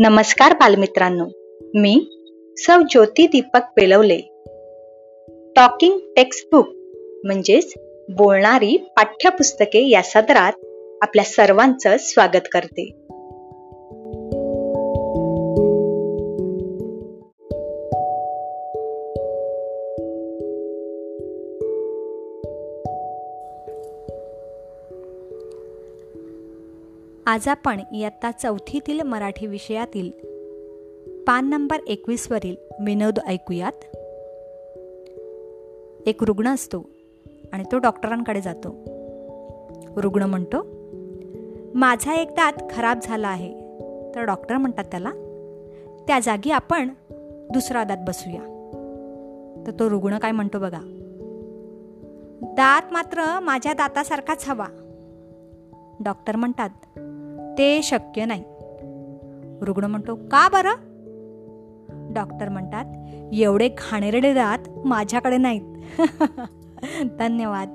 नमस्कार बालमित्रांनो. मी सौ ज्योती दीपक पेलवले टॉकिंग टेक्स्टबुक म्हणजेच बोलणारी पाठ्यपुस्तके या सदरात आपल्या सर्वांचं स्वागत करते. आज आपण इयत्ता चौथीतील मराठी विषयातील पान नंबर एकवीसवरील विनोद ऐकूयात. एक रुग्ण असतो आणि तो डॉक्टरांकडे जातो. रुग्ण म्हणतो माझा एक दात खराब झाला आहे. तर डॉक्टर म्हणतात त्याला त्या जागी आपण दुसरा दात बसूया. तर तो रुग्ण काय म्हणतो बघा दात मात्र माझ्या दातासारखाच हवा. डॉक्टर म्हणतात ते शक्य नाही. रुग्ण म्हणतो का बरं? डॉक्टर म्हणतात एवढे घाणेरडे दात माझ्याकडे नाहीत. धन्यवाद.